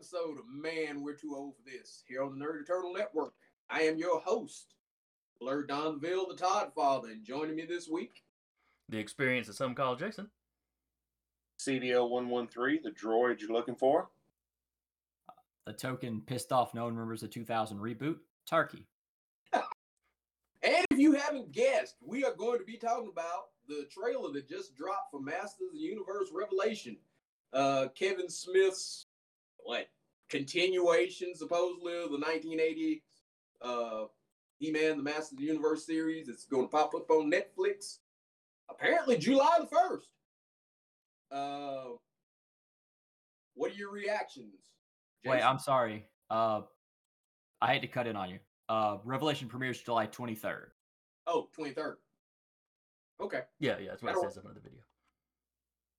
this week's episode of Man, We're Too Old for This here on the Nerd Eternal Network. I am your host, Blur Donville, the Todd Father, and joining me this week, The experience that some call Jason. CDL 113, the droid you're looking for. The token pissed off no one remembers the 2000 reboot, Turkey. and if you haven't guessed, we are going to be talking about the trailer that just dropped for Masters of the Universe Revelation. Uh, Kevin Smith's what continuation supposedly of the 1980 uh, He-Man: The Masters of the Universe series. It's going to pop up on Netflix. Apparently, July the first. Uh, what are your reactions? Wait, I'm sorry. Uh, I had to cut in on you. Uh, Revelation premieres July 23rd. Oh, 23rd. Okay. Yeah, yeah, that's what it says in the video.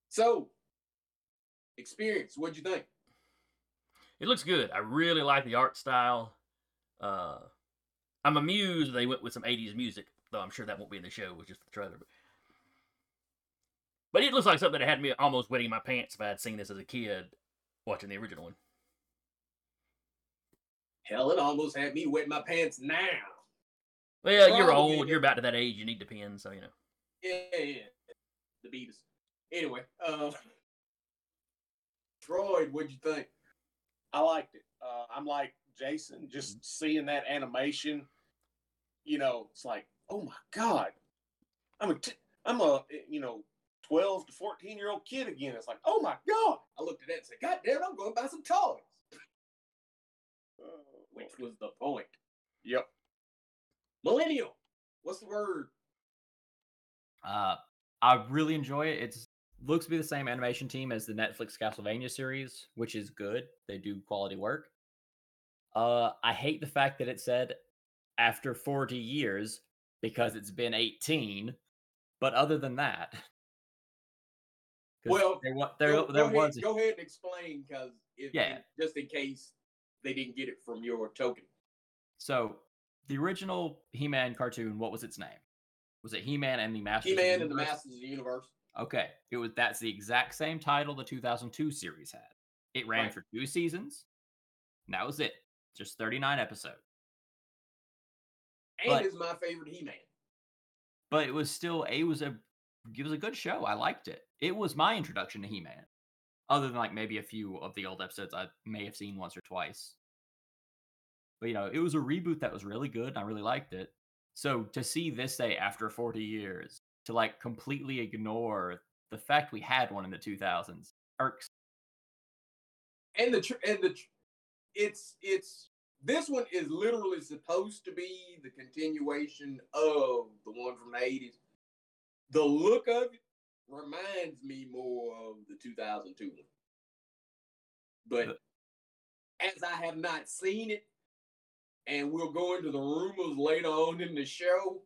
So, experience. What'd you think? It looks good. I really like the art style. Uh, I'm amused they went with some 80s music, though I'm sure that won't be in the show, with just the trailer. But, but it looks like something that had me almost wetting my pants if I had seen this as a kid watching the original one. Hell, it almost had me wet my pants now. Well, you're old. You're about to that age. You need to pin, so you know. Yeah, yeah. The Beatles. Anyway, uh, Troy, what'd you think? I liked it. Uh, I'm like Jason, just seeing that animation. You know, it's like, oh my god, I'm a, t- I'm a, you know, 12 to 14 year old kid again. It's like, oh my god. I looked at that and said, God damn I'm going to buy some toys. Which was the point. Yep. Millennial. What's the word? Uh, I really enjoy it. It's looks to be the same animation team as the Netflix Castlevania series, which is good. They do quality work. Uh, I hate the fact that it said after 40 years because it's been 18. But other than that, Well, there, there, go, there go was ahead, go ahead and explain because if Yeah. just in case they didn't get it from your token. So the original He-Man cartoon, what was its name? Was it He-Man and the Masters? He-Man and the Masters of the Universe. Okay, it was that's the exact same title the 2002 series had. It ran Right. for two seasons. And that was it. Just 39 episodes. And But- is my favorite He-Man. But it was still a was a it was a good show. I liked it. It was my introduction to He-Man. Other than like maybe a few of the old episodes I may have seen once or twice. But you know, it was a reboot that was really good and I really liked it. So to see this day after 40 years to like completely ignore the fact we had one in the 2000s irks. And the tr- and the tr- it's it's this one is literally supposed to be the continuation of the one from the 80s the look of it reminds me more of the 2002 one. But But- as i have not seen it and we'll go into the rumors later on in the show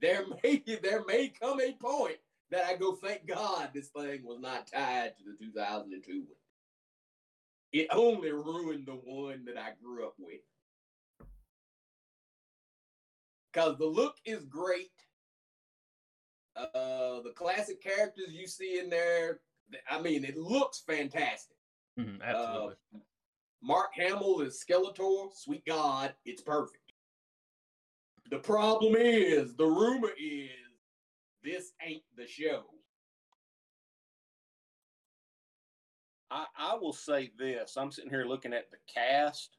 there may there may come a point that i go thank god this thing was not tied to the 2002 one it only ruined the one that I grew up with. Because the look is great. Uh, the classic characters you see in there, I mean, it looks fantastic. Mhm, absolutely. Uh, Mark Hamill is Skeletor. Sweet God, it's perfect. The problem is, the rumor is, this ain't the show. I, I will say this. I'm sitting here looking at the cast.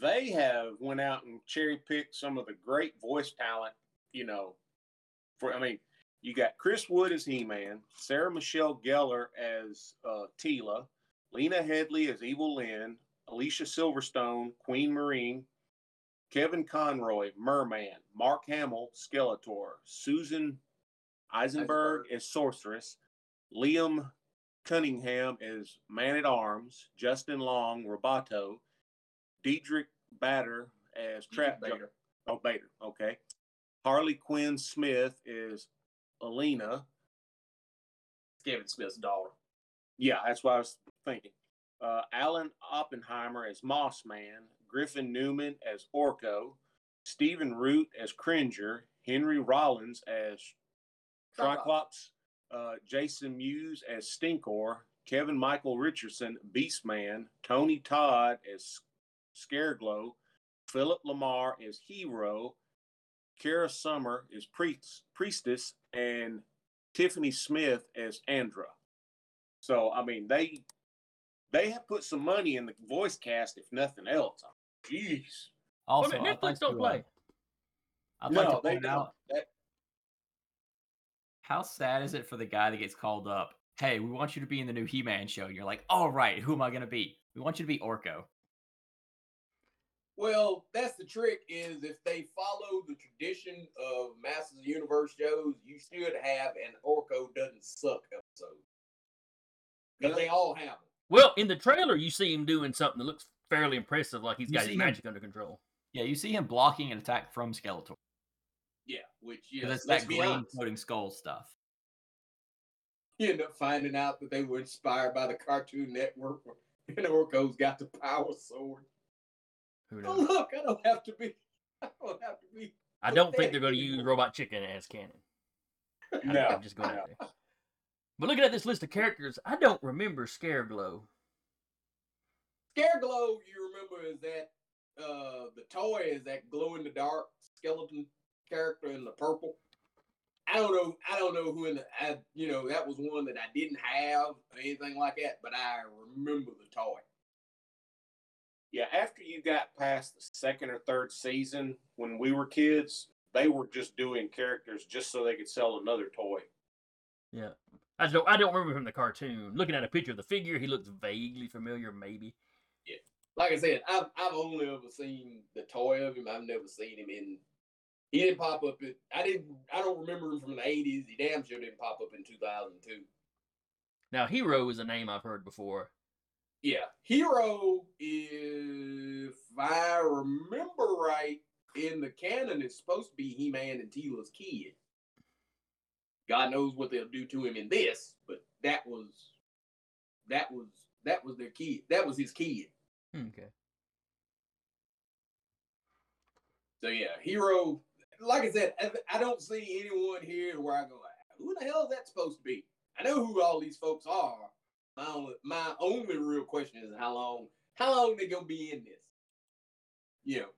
They have went out and cherry picked some of the great voice talent, you know. For I mean, you got Chris Wood as He-Man, Sarah Michelle Gellar as uh, Teela, Lena Headey as Evil Lynn, Alicia Silverstone, Queen Marine, Kevin Conroy, Merman, Mark Hamill, Skeletor, Susan Eisenberg, Eisenberg. as Sorceress, Liam Cunningham as Man at Arms, Justin Long, Roboto, Diedrich Bader as Trap Bader. Oh, Bader. Okay. Harley Quinn Smith is Alina. Kevin Smith's daughter. Yeah, that's what I was thinking. Uh, Alan Oppenheimer as Moss Man, Griffin Newman as Orko, Stephen Root as Cringer, Henry Rollins as Triclops, uh, Jason Mewes as Stinkor, Kevin Michael Richardson, Beastman, Tony Todd as Scareglow, Philip LaMarr as Hero, Kara Summer as Priest, Priestess, and Tiffany Smith as Andra. So I mean they they have put some money in the voice cast, if nothing else. Jeez. Well, Also, I'd Netflix like don't to, play. Uh, I'd like to they point out That, how sad is it for the guy that gets called up? Hey, we want you to be in the new He-Man show. And you're like, all right, who am I going to be? We want you to be Orko. Well, that's the trick. Is if they follow the tradition of Masters of the Universe shows, you should have an Orko doesn't suck episode because they all have them. Well, in the trailer, you see him doing something that looks fairly impressive, like he's You got see his him- magic under control. Yeah, you see him blocking an attack from Skeletor. Yeah, which yeah, it's let's that be green floating skull stuff. you end up finding out that they were inspired by the Cartoon Network, and Orko's got the power sword. Who Oh knows? look, I don't have to be. I don't have to be. I don't think they're going to use. Robot Chicken as canon. No, I'm just going no. out there. But looking at this list of characters, I don't remember Scareglow. Scareglow, you remember, is that uh the toy is that glow in the dark skeleton character in the purple. I don't know. I don't know who in the. I, you know, that was one that I didn't have or anything like that, but I remember the toy. yeah, after you got past the second or third season, when we were kids, they were just doing characters just so they could sell another toy. Yeah. I don't I don't remember from the cartoon. Looking at a picture of the figure, he looks vaguely familiar, maybe. Like I said, I've I've only ever seen the toy of him. I've never seen him in. He didn't pop up. In, I didn't. I don't remember him from the eighties. He damn sure didn't pop up in two thousand two. Now, Hero is a name I've heard before. Yeah, Hero, if I remember right, in the canon, is supposed to be He Man and Teela's kid. God knows what they'll do to him in this, but that was that was that was their kid. That was his kid. Hmm, Okay. So yeah, Hero. Like I said, I, don't see anyone here where I go, who the hell is that supposed to be? I know who all these folks are. My only, my only real question is how long how long they gonna be in this? You know.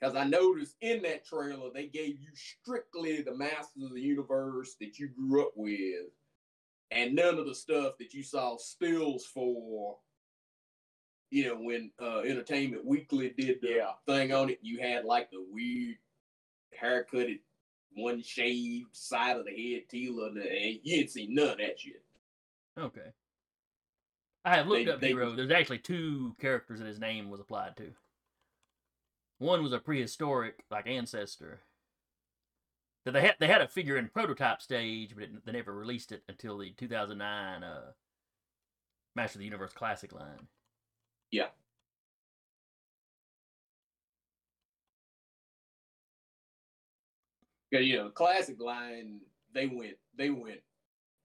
Because I noticed in that trailer they gave you strictly the Masters of the Universe that you grew up with, and none of the stuff that you saw stills for. You know, when uh, Entertainment Weekly did the Yeah. thing on it, you had like the weird haircutted, one shaved side of the head Teela, and you didn't see none of that shit. Okay. I have looked They- up they- Hero. There's actually two characters that his name was applied to. One was a prehistoric, like ancestor. They had they had a figure in prototype stage, but it, they never released it until the 2009 uh, Master of the Universe Classic line. Yeah. Yeah, you know, classic line, they went they went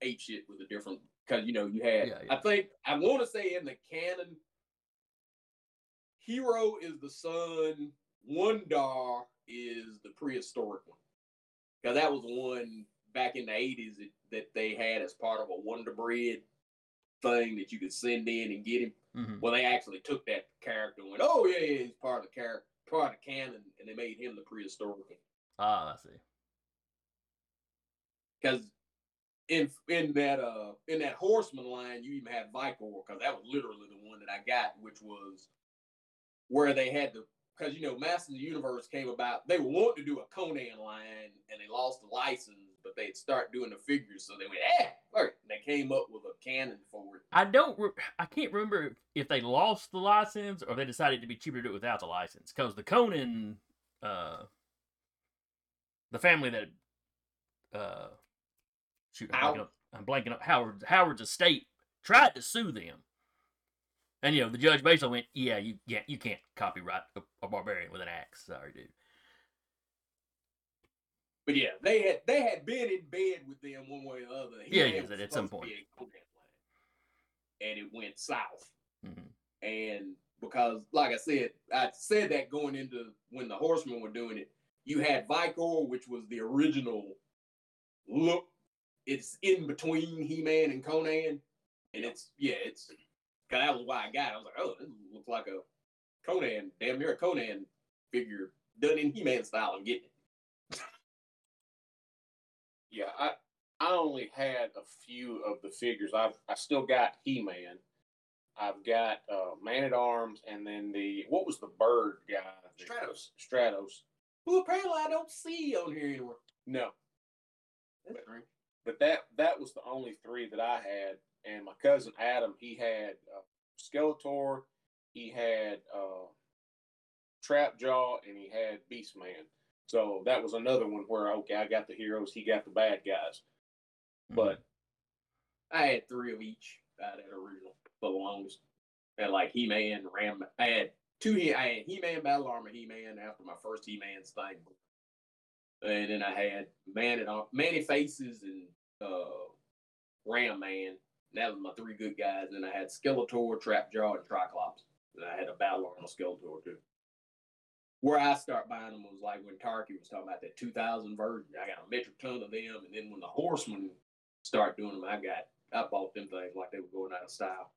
ape shit with a different because you know you had Yeah, I think I want to say in the canon, Hero is the son, Wondar is the prehistoric one. Because that was one back in the eighties that, that they had as part of a Wonder Bread thing that you could send in and get him. hmm Well, they actually took that character and went, "Oh yeah, yeah, he's part of the character, part of canon," and they made him the prehistoric. Ah, I see. Because in in that uh in that horseman line, you even had Vikor, because that was literally the one that I got, which was where they had the because you know Masters of the Universe came about. They wanting to do a Conan line, and they lost the license, but they'd start doing the figures, so they went, "Eh, it," and they came up with a canon for it. I don't. Re- I can't remember if they lost the license or they decided to be cheaper to do it without the license. Because the Conan, uh, the family that, uh, shoot, I'm blanking, up, I'm blanking up. Howard Howard's estate tried to sue them, and you know the judge basically went, "Yeah, you can't you can't copyright a, a barbarian with an axe. Sorry, dude." But yeah, they had they had been in bed with them one way or the other. Yeah, He-Man yes, at some supposed to be point. a Conan line, and it went south. hmm And because, like I said, I said that going into when the Horsemen were doing it, you had Vikor, which was the original look it's in between He Man and Conan, and it's yeah, it's. Cause that was why I got. it. I was like, oh, this looks like a Conan, damn near a Conan figure done in He Man style. I'm getting it. Yeah, I I only had a few of the figures. I've I still got He Man. I've got uh, Man at Arms, and then the what was the bird guy? Stratos. Stratos. Who apparently I don't see on here anymore. No, strange. but that that was the only three that I had. And my cousin Adam, he had uh, Skeletor, he had uh, Trapjaw, and he had Beastman. So that was another one where okay, I got the heroes, he got the bad guys. But I had three of each. I had original for the longest. Had like He Man, Ram. I had two. I had He Man Battle Armor He Man after my first He Man thing, and then I had Man Arm- Man-E-Faces and uh, Ram Man. That was my three good guys. And I had Skeletor, Trapjaw, and Triclops. And I had a Battle Armor Skeletor too. Where I start buying them was like when Tarky was talking about that 2000 version. I got a metric ton of them, and then when the Horsemen start doing them, I got I bought them things like they were going out of style.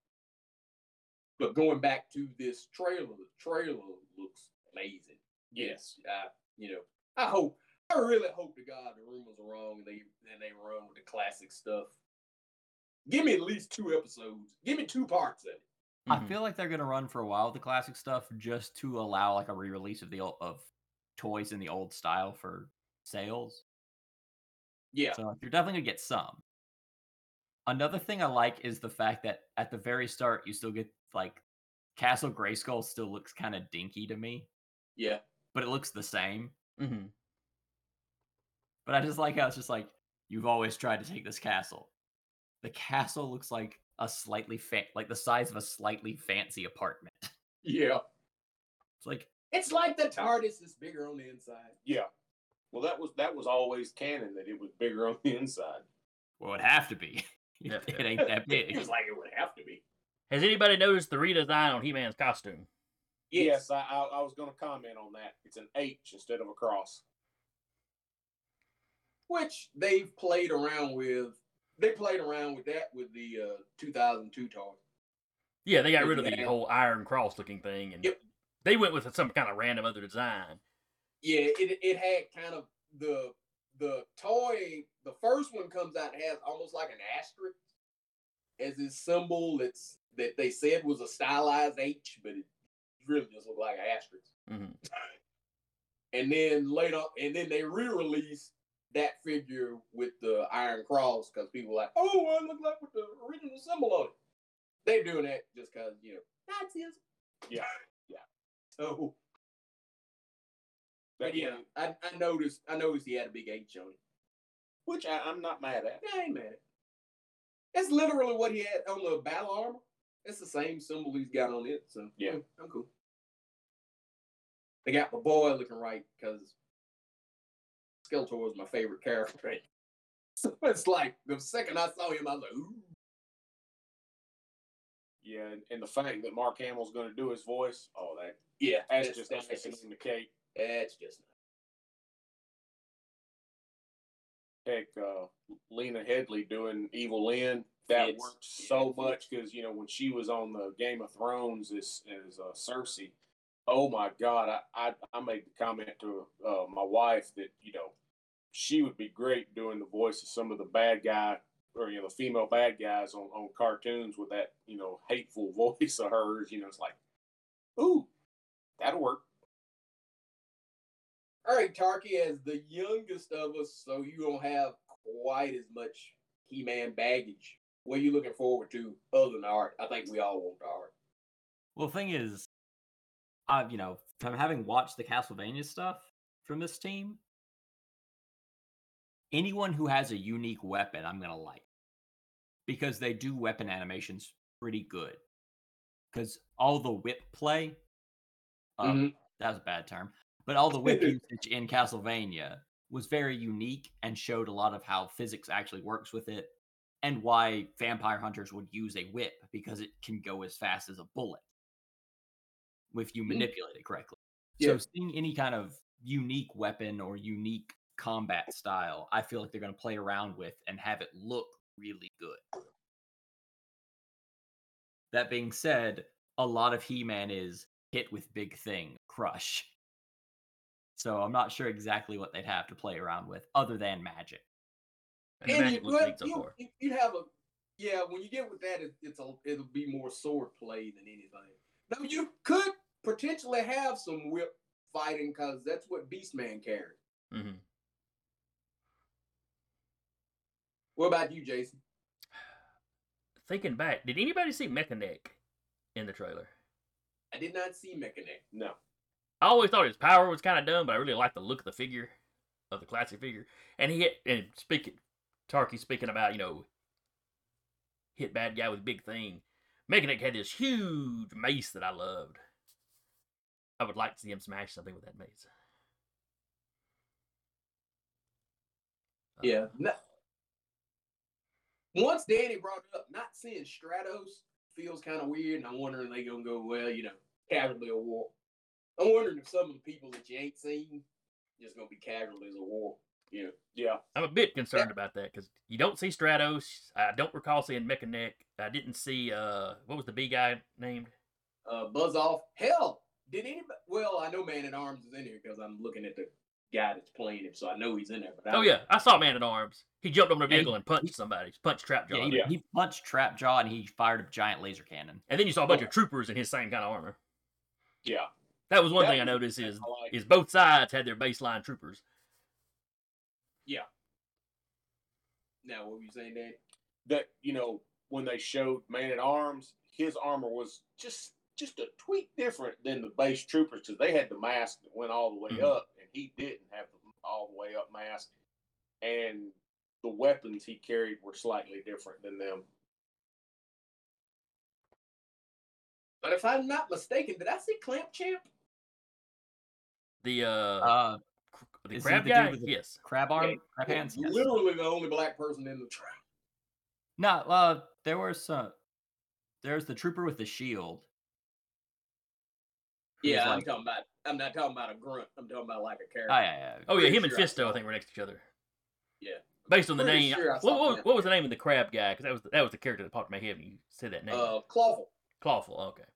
But going back to this trailer, the trailer looks amazing. Yes, I you know I hope I really hope to God the rumors are wrong and they and they run with the classic stuff. Give me at least two episodes. Give me two parts of it. I Mhm. feel like they're gonna run for a while with the classic stuff just to allow like a re-release of the old, of toys in the old style for sales. Yeah, So you're definitely gonna get some. Another thing I like is the fact that at the very start you still get like Castle Grayskull still looks kind of dinky to me, yeah. but it looks the same. hmm But I just like how it's just like you've always tried to take this castle. The castle looks like a slightly fa- like the size of a slightly fancy apartment. Yeah. It's like It's like the TARDIS is bigger on the inside. Yeah. Well, that was that was always canon that it was bigger on the inside. well, it'd have to be. Yeah. it ain't that big. it's like it would have to be. Has anybody noticed the redesign on He-Man's costume? Yes, I, I, I was going to comment on that. It's an H instead of a cross. Which they've played around with. They played around with that with the uh, 2002 toy. Yeah, they got rid of the whole Iron Cross looking thing, and Yep. they went with some kind of random other design. Yeah, it it had kind of the the toy. The first one comes out and has almost like an asterisk as its symbol. It's that they said was a stylized H, but it really just looked like an asterisk. hmm And then later, and then they re-released that figure with the Iron Cross because people like, oh, well, it looked like with the original symbol on it. They're doing that just because you know Nazism. Yeah. yeah. So, but yeah, I, I noticed. I noticed he had a big H on it. which I, I'm not mad at. Yeah, I ain't mad at it. That's literally what he had on the battle armor. It's the same symbol he's got on it. So Yeah. I'm cool. They got my boy looking right because Skeletor was my favorite character. So it's like the second I saw him, I was like, ooh. Yeah, and, and the fact that Mark Hamill's going to do his voice, oh, that Yeah, that's, that's, just that's, icing just, the cake. that's just Heck, uh, Lena Headey doing Evil Lynn, that It's- worked so yeah, much because you know when she was on the Game of Thrones as as uh, Cersei. Oh my God! I, I I made the comment to uh, my wife that you know she would be great doing the voice of some of the bad guy or you know the female bad guys on, on cartoons with that you know hateful voice of hers. You know, it's like, ooh, that'll work. All right, Tarky, as the youngest of us, so you don't have quite as much He-Man baggage. What are you looking forward to other than art? I think we all want the art. Well, the thing is, I've you know, from having watched the Castlevania stuff from this team, anyone who has a unique weapon, I'm gonna like because they do weapon animations pretty good. Because all the whip play, uh, Mhm. that was a bad term, but all the whip usage in Castlevania was very unique and showed a lot of how physics actually works with it and why vampire hunters would use a whip because it can go as fast as a bullet if you Mm. manipulate it correctly. Yeah. So seeing any kind of unique weapon or unique combat style, I feel like they're going to play around with and have it look really good. That being said, a lot of He Man is hit with big thing, crush. So I'm not sure exactly what they'd have to play around with other than magic. And And magic you, looks well, neat so you, you- have a yeah. When you get with that, it, it's a it'll be more sword play than anything. Now you could potentially have some whip fighting because that's what Beastman carried. hmm What about you, Jason? Thinking back, did anybody see Mechanic in the trailer? I did not see Mechanic. No. I always thought his power was kind of dumb, but I really liked the look of the figure, of the classic figure. And he hit, and speaking, Tarky speaking about, you know, hit bad guy with big thing. Mechanic had this huge mace that I loved. I would like to see him smash something with that mace. Uh, Yeah. No. Once Danny brought it up, not seeing Stratos feels kind of weird, and I'm wondering they gonna go well, you know, casualty of war. I'm wondering if some of the people that you ain't seen just gonna be casualties of war. You know, Yeah. I'm a bit concerned about that because you don't see Stratos. I don't recall seeing Mechanic. I didn't see, uh, what was the B guy named? uh, Buzz off. Hell, did anybody? Well, I know Man at Arms is in here because I'm looking at the guy that's playing him, so I know he's in there. But I Oh, yeah, I saw Man at Arms. He jumped on the Yeah, he- vehicle and punched somebody, He punched Trapjaw. Yeah, he, Yeah. he punched Trapjaw and he fired a giant laser cannon. And then you saw a bunch Oh. of troopers in his same kind of armor. Yeah. That was one That thing I was noticed I is like. is both sides had their baseline troopers. Yeah. Now, what were you saying, Dan? that you know when they showed Man at Arms, his armor was just just a tweak different than the base troopers because they had the mask that went all the way Mhm. up, and he didn't have the all the way up mask, and the weapons he carried were slightly different than them. But if I'm not mistaken, did I see Clamp Champ? The uh, Uh, the is he crab the dude guy, with the- yes. crab arm, crab hands. Yes. Literally the only black person in the track. No, uh, there was some. There's the trooper with the shield. who's Yeah, I'm like- talking about. I'm not talking about a grunt. I'm talking about like a character. Oh yeah, yeah. Oh yeah, Pretty him and sure I Fisto, I saw think, were next to each other. Yeah. Based on the Pretty name, sure what, what, what was the name of the crab guy? Because that was the, that was the character that popped in my head when you said that name. Uh, Clawful. Clawful, okay.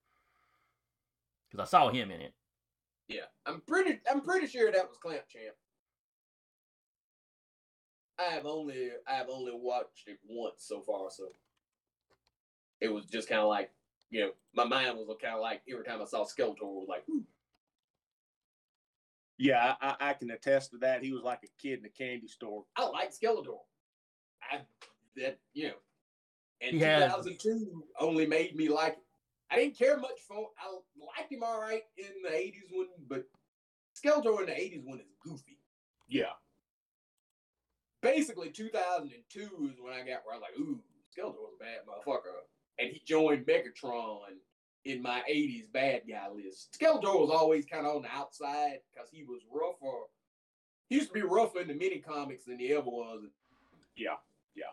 Because I saw him in it. Yeah, I'm pretty. I'm pretty sure that was Clamp Champ. I have only. I have only watched it once so far, so it was just kind of like, you know, my mind was kind of like every time I saw Skeletor, was like, "Ooh." Yeah, I, I can attest to that. He was like a kid in a candy store. I like Skeletor. I that you know, and He has- 2002 only made me like. it. I didn't care much for. I liked him all right in the 80s one, but Skeletor in the 80s one is goofy. Yeah, basically 2002 is when I got where I was like, ooh, Skeletor was a bad motherfucker. And he joined Megatron in my 80s bad guy list. Skeletor was always kind of on the outside because he was rougher. He used to be rougher in the mini comics than he ever was. yeah, yeah.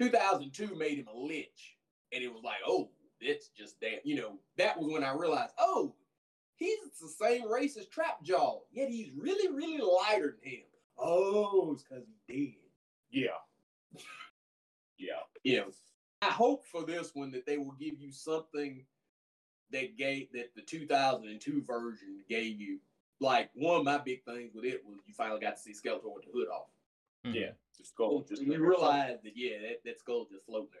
2002 made him a lich. And it was like, oh, that's just that. You know, that was when I realized, oh, he's the same race as Trapjaw, yet he's really, really lighter than him. Oh, it's because he's dead. yeah, yeah. know, I hope for this one that they will give you something that gave that the 2002 version gave you. Like one of my big things with it was you finally got to see Skeletor with the hood off. Mhm. Yeah, the skull just and you realize that yeah, that, that skull just floating there.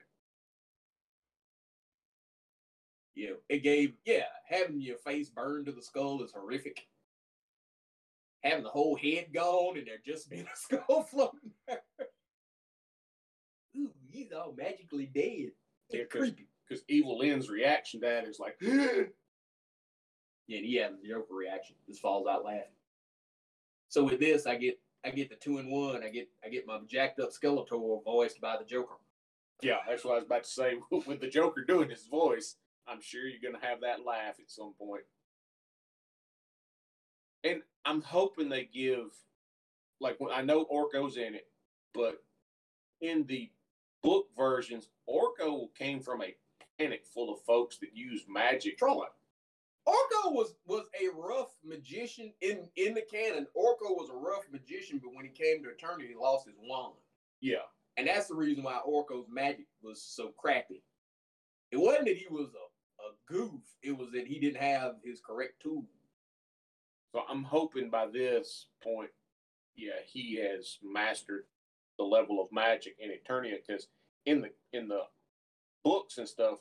Yeah, it gave yeah, having your face burned to the skull is horrific. Having the whole head gone and there just being a skull floating there. Ooh, he's all magically dead. Yeah, It's 'cause- creepy. because Evil Lynn's reaction to that is like, Yeah, and he has the Joker reaction. Just falls out laughing. So with this, I get I get the two in one. I get I get my jacked up Skeletor voiced by the Joker. yeah, that's what I was about to say. With the Joker doing his voice, I'm sure you're gonna have that laugh at some point. And I'm hoping they give, like, when I know Orko's in it, but in the book versions, Orko came from a panic full of folks that use magic. Trolloc. Orko was was a rough magician in in the canon. Orko was a rough magician, but when he came to Eternia, he lost his wand, Yeah. and that's the reason why Orko's magic was so crappy. It wasn't that he was a, a goof; it was that he didn't have his correct tools. So I'm hoping by this point, yeah, he has mastered the level of magic in Eternia because in the in the books and stuff,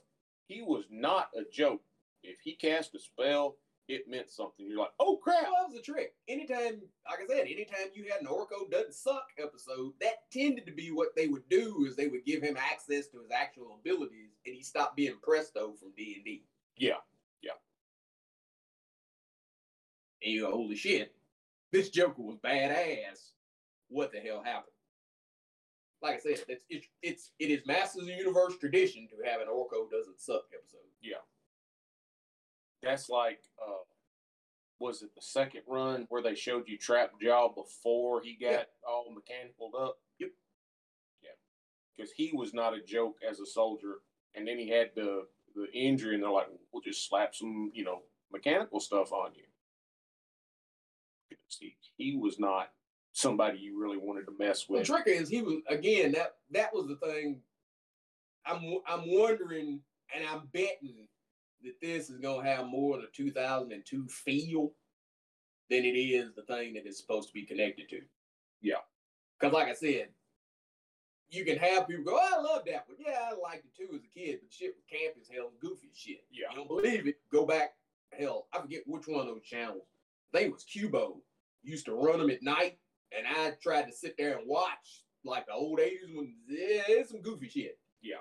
he was not a joke. If he cast a spell, it meant something. You're like, oh crap! Well, that was a trick. Anytime, like I said, anytime you had an Orko doesn't suck episode, that tended to be what they would do is they would give him access to his actual abilities, and he stopped being Presto from D and D. Yeah, yeah, And you go, holy shit, this Joker was badass. What the hell happened? Like I said, it's it's it's it is Masters of the Universe tradition to have an Orko doesn't suck episode. yeah. That's like, uh, was it the second run where they showed you Trap Jaw before he got Yeah. all mechanical up? Yep. Yeah, because he was not a joke as a soldier, and then he had the the injury, and they're like, we'll just slap some, you know, mechanical stuff on you. He, he was not somebody you really wanted to mess with. The trick is he was again that that was the thing. I'm I'm wondering and I'm betting that this is gonna have more of the 2002 feel than it is the thing that it's supposed to be connected to. Yeah. Because like I said, you can have people go, "Oh, I love that one. Yeah, I liked it too as a kid, but shit was camp is hell, and goofy shit. Yeah. You don't believe it? Go back. Hell, I forget which one of those channels. They was Qubo. Used to run them at night, and I tried to sit there and watch like the old 80s ones. Yeah, it's some goofy shit. Yeah.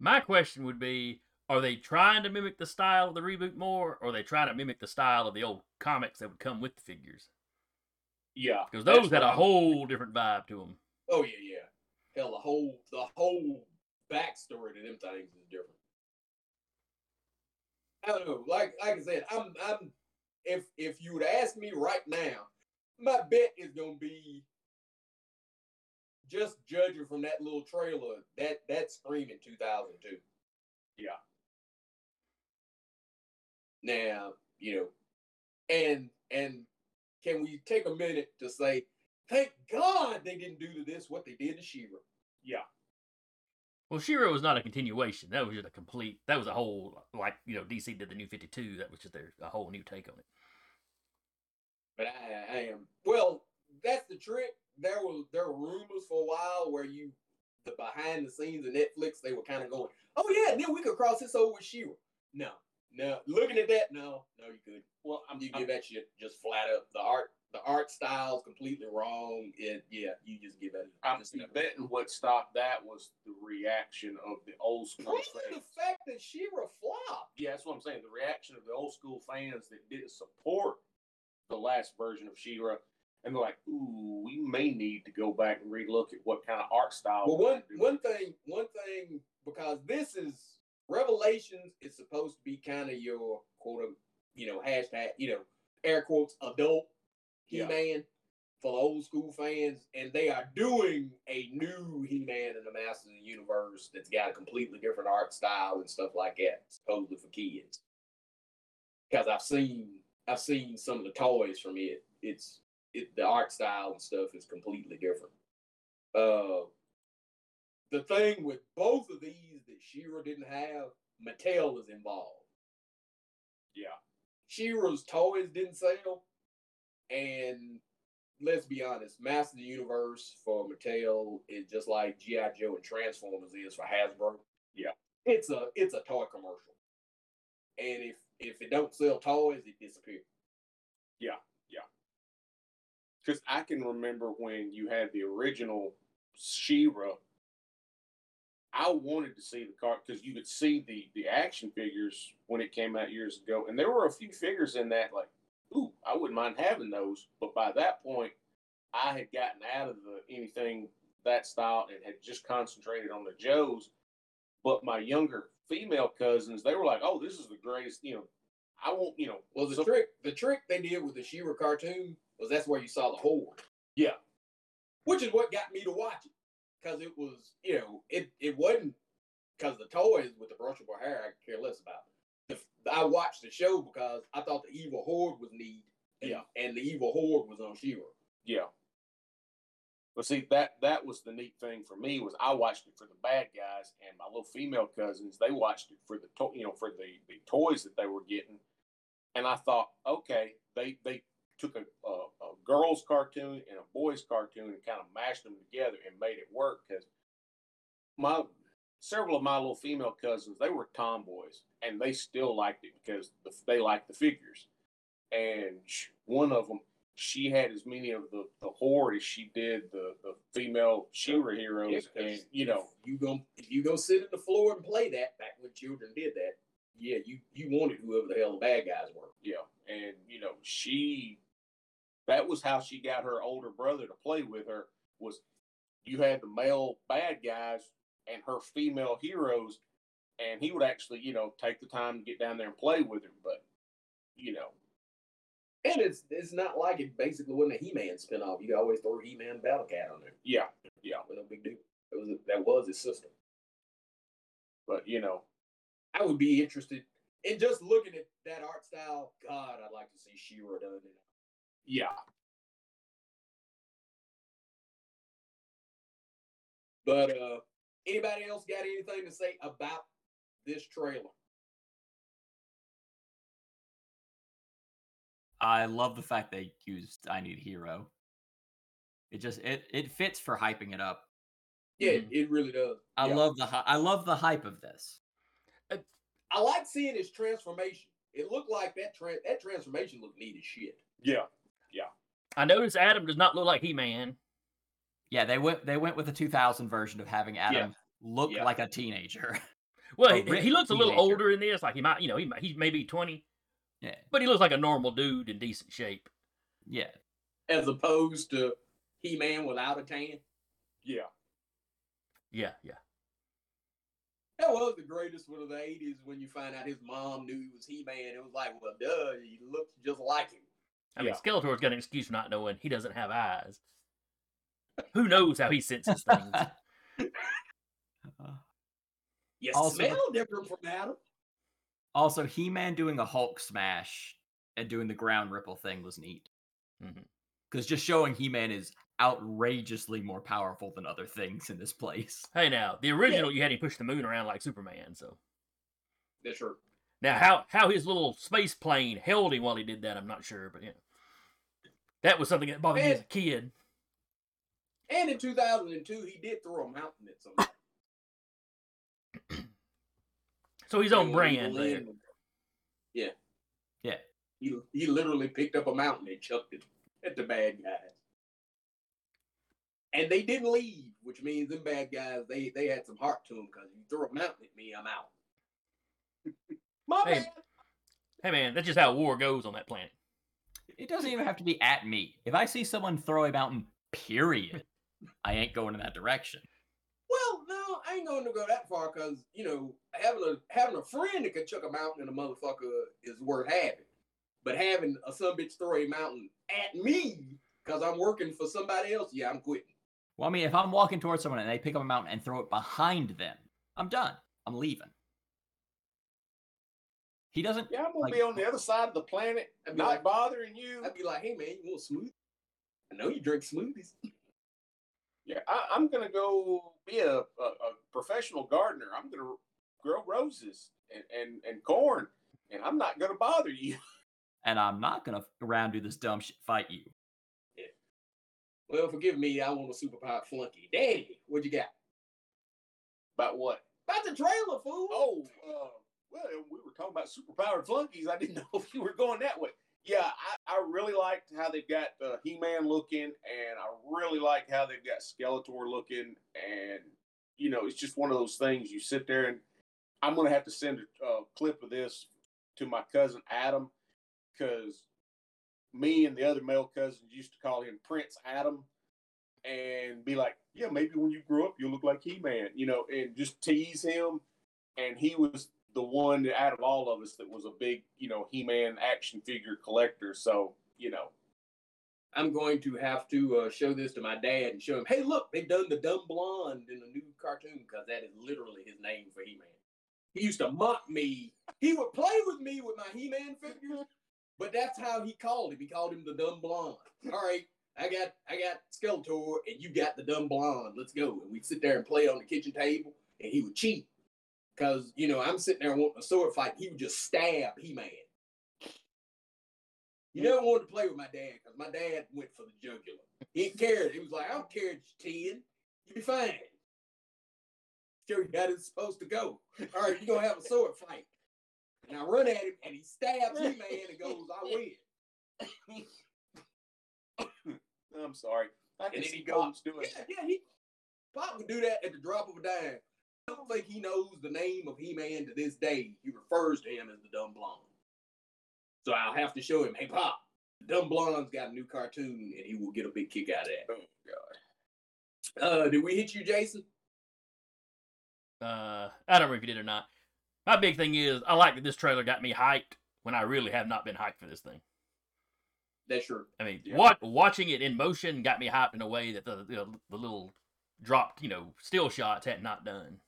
My question would be are they trying to mimic the style of the reboot more, or are they trying to mimic the style of the old comics that would come with the figures? Yeah, Because those had what a I'm- whole different vibe to them. Oh yeah, yeah. Hell, the whole the whole backstory to them things is different. I don't know. Like like I said, I'm I'm if if you would ask me right now, my bet is gonna be just judging from that little trailer, that that screaming 2002. Yeah. Now, you know, and and can we take a minute to say, thank God they didn't do to this what they did to She-Ra. yeah, Well, She-Ra was not a continuation. That was just a complete. That was a whole like you know DC did the New Fifty Two. That was just their a whole new take on it. But I, I am well. That's the trick. There was there were rumors for a while where you the behind the scenes of Netflix they were kind of going, oh yeah, then we could cross this over with She-Ra. No, no. Looking at that, no, no, you couldn't. well, I'm, You I'm give that shit just flat up. The art, the art style's completely wrong. It, yeah, you just give that. I'm just betting what stopped that was the reaction of the old school fans. the fact that She-Ra flopped. Yeah, that's what I'm saying. The reaction of the old school fans that didn't support the last version of She-Ra, and they're like, "Ooh, we may need to go back and relook at what kind of art style." Well, one one thing, one thing, because this is Revelations is supposed to be kind of your quote, un- you know, hashtag, you know, air quotes, adult He-Man for the old school fans, and they are doing a new He-Man in the Masters of the Universe that's got a completely different art style and stuff like that, supposedly for kids. Because I've seen, I've seen some of the toys from it. It's it, the art style and stuff is completely different. Uh, the thing with both of these that She-Ra didn't have, Mattel is involved. yeah, She-Ra's toys didn't sell, and let's be honest, Master of the Universe for Mattel is just like GI Joe and Transformers is for Hasbro. Yeah. it's a it's a toy commercial, and if if it don't sell toys, it disappears. Yeah, yeah. Because I can remember when you had the original She-Ra. I wanted to see the car because you could see the the action figures when it came out years ago, and there were a few figures in that like, ooh, I wouldn't mind having those. But by that point, I had gotten out of the anything that style and had just concentrated on the Joes. But my younger female cousins, they were like, "Oh, this is the greatest!" You know, I won't. You know, Well, the so- trick the trick they did with the She-Ra cartoon was that's where you saw the horde. Yeah. which is what got me to watch it because it was you know it it wasn't because the toys with the brushable hair I could care less about. The I watched the show because I thought the evil horde was neat. And, Yeah. and the evil horde was on She-Ra. Yeah. But see that that was the neat thing for me was I watched it for the bad guys and my little female cousins they watched it for the to- you know for the the toys that they were getting, and I thought okay they they took a a, a girls cartoon and a boys cartoon and kind of mashed them together and made it work because my several of my little female cousins they were tomboys and they still liked it because the, they liked the figures, and one of them she had as many of the, the horde as she did the, the female She-Ra heroes. Yeah, and you know, you go if you go sit on the floor and play that back when children did that, yeah, you you wanted whoever the hell the bad guys were. yeah, and you know, she that was how she got her older brother to play with her was you had the male bad guys and her female heroes, and he would actually, you know, take the time to get down there and play with her, but you know, And it's it's not like it basically wasn't a He Man spinoff. You could always throw He Man Battle Cat on there. yeah, yeah. With no big deal. It was that was his system. But you know, I would be interested in just looking at that art style. God, I'd like to see She-Ra done it. yeah. But uh anybody else got anything to say about this trailer? I love the fact they used "I Need a Hero." It just it it fits for hyping it up. Yeah, Mhm. it really does. I Yeah. love the hy- I love the hype of this. I like seeing his transformation. It looked like that tra- that transformation looked neat as shit. Yeah. Yeah. I noticed Adam does not look like He Man. Yeah, they went they went with the 2000 version of having Adam look Yeah. like a teenager. Well, A he, he looks a little teenager. older in this. Like he might, you know, he might, he's maybe twenty, yeah, but he looks like a normal dude in decent shape. yeah. As opposed to He Man without a tan. Yeah. Yeah, yeah. That was the greatest one of the eighties when you find out his mom knew he was He Man. It was like, well duh, he looks just like him. I mean, Yeah. Skeletor's got an excuse for not knowing he doesn't have eyes. Who knows how he senses things? Uh, You Also- smell different from Adam. Also, He Man doing a Hulk smash and doing the ground ripple thing was neat. Mm-hmm. Because just showing He Man is outrageously more powerful than other things in this place. Hey, now the original you had him push the moon around like Superman. So That's true. now how how his little space plane held him while he did that, I'm not sure, but yeah, that was something that bothered me as a kid. And in 2002, he did throw a mountain at somebody. So he's on brand Lynn- there. Yeah. Yeah. He, he literally picked up a mountain and chucked it at the bad guys. And they didn't leave, which means them bad guys, they, they had some heart to them because you throw a mountain at me, I'm out. My Hey. bad. Hey man, that's just how war goes on that planet. It doesn't even have to be at me. If I see someone throw a mountain, period, I ain't going in that direction. Well, no, I ain't going to go that far because, you know, having a having a friend that can chuck a mountain at a motherfucker is worth having. But having a son bitch throw a mountain at me because I'm working for somebody else, yeah, I'm quitting. Well, I mean, if I'm walking towards someone and they pick up a mountain and throw it behind them, I'm done. I'm leaving. He doesn't. Yeah, I'm gonna Like- be on the other side of the planet, I'd not like- bothering you. I'd be like, hey man, you want a smoothie? I know you drink smoothies. Yeah, I, I'm gonna go be a, a, a professional gardener. I'm gonna grow roses and, and, and corn, and I'm not gonna bother you. And I'm not gonna f- around do this dumb shit. Fight you. Yeah. Well, forgive me, I want a superpowered flunky. Daddy, what you got? About what? About the trailer, fool. Oh, uh, well, we were talking about superpowered flunkies. I didn't know if you were going that way. Yeah, I, I really liked how they've got uh, He-Man looking, and I really like how they've got Skeletor looking, and you know, it's just one of those things. You sit there, and I'm gonna have to send a uh, clip of this to my cousin Adam, because me and the other male cousins used to call him Prince Adam, and be like, yeah, maybe when you grow up, you'll look like He-Man, you know, and just tease him. And he was the one out of all of us that was a big, you know, He-Man action figure collector. So, you know, I'm going to have to uh, show this to my dad and show him, hey, look, they've done the dumb blonde in the new cartoon because that is literally his name for He-Man. He used to mock me. He would play with me with my He-Man figures, but that's how he called him. He called him the dumb blonde. All right, I got I got Skeletor, and you got the dumb blonde. Let's go. And we'd sit there and play on the kitchen table, and he would cheat because you know I'm sitting there wanting a sword fight. He would just stab He-Man. You never wanted to play with my dad because my dad went for the jugular. He didn't. He was like, I don't care if you're 10. You'll be fine. Sure, you how it's supposed to go. All right, you're going to have a sword fight. And I run at him and he stabs me, man, and goes, I win. I'm sorry. I can And then see he goes, doing Yeah, yeah, he Pop would do that at the drop of a dime. I don't think he knows the name of He-Man to this day. He refers to him as the dumb blonde. So I'll have to show him, hey Pop, the dumb blonde's got a new cartoon and he will get a big kick out of that. Oh God. Uh, did we hit you, Jason? Uh, I don't know if you did or not. My big thing is I like that this trailer got me hyped when I really have not been hyped for this thing. That's true. I mean, Yeah. what watching it in motion got me hyped in a way that the the, the little dropped, you know, still shots had not done.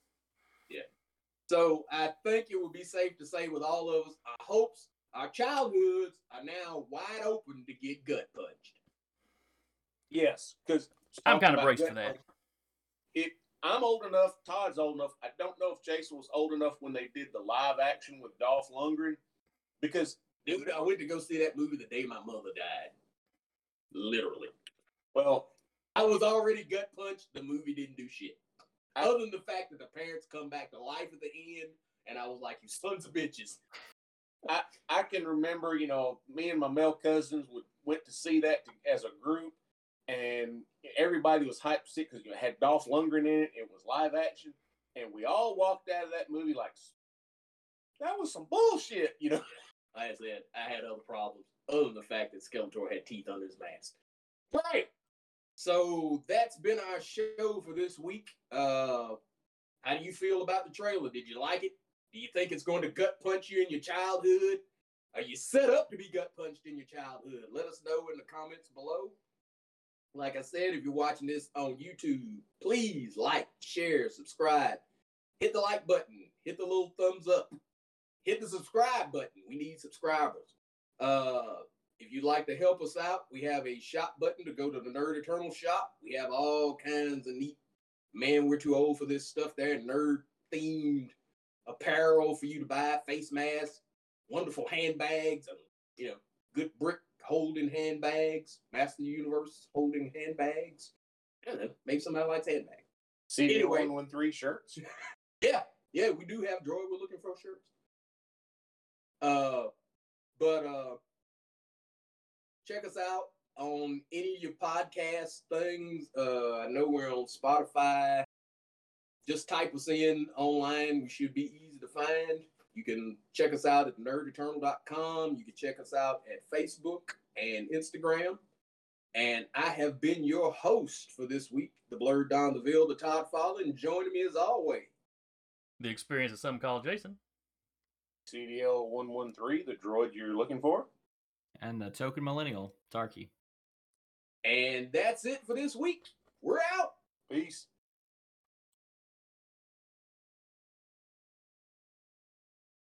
So I think it would be safe to say with all of us, our hopes, our childhoods are now wide open to get gut punched. Yes, because I'm kinda braced for that. It, I'm old enough. Todd's old enough. I don't know if Jason was old enough when they did the live action with Dolph Lundgren, because Dude, I went to go see that movie the day my mother died. Literally. well, I was already gut punched. The movie didn't do shit. Other than the fact that the parents come back to life at the end, and I was like, you sons of bitches. I I can remember, you know, me and my male cousins would went to see that to, as a group, and everybody was hyped sick because it had Dolph Lundgren in it. It was live action, and we all walked out of that movie like that was some bullshit, you know. Like I said, I had other problems other than the fact that Skeletor had teeth under his mask. Right. So that's been our show for this week. Uh, how do you feel about the trailer? Did you like it? Do you think it's going to gut punch you in your childhood? Are you set up to be gut punched in your childhood? Let us know in the comments below. Like I said, if you're watching this on YouTube, please like, share, subscribe. Hit the like button, hit the little thumbs up, hit the subscribe button. We need subscribers. Uh, if you'd like to help us out, we have a shop button to go to the Nerd Eternal shop. We have all kinds of neat, man, we're too old for this stuff there, nerd themed apparel for you to buy, face masks, wonderful handbags, and, you know, good brick holding handbags, Master of the Universe holding handbags. I don't know, maybe somebody likes handbags. CD Anyway. one one three shirts. Yeah, yeah, we do have droid. We're looking for shirts. Uh, but uh, check us out on any of your podcast things. Uh, I know we're on Spotify. Just type us in online. We should be easy to find. You can check us out at nerdeternal.com. You can check us out at Facebook and Instagram. And I have been your host for this week, the Blurred Don DeVille, the Todd Father, and joining me as always. The experience of some call Jason. CDL one one three, the droid you're looking for. And the token millennial, Tarky. And that's it for this week. We're out. Peace.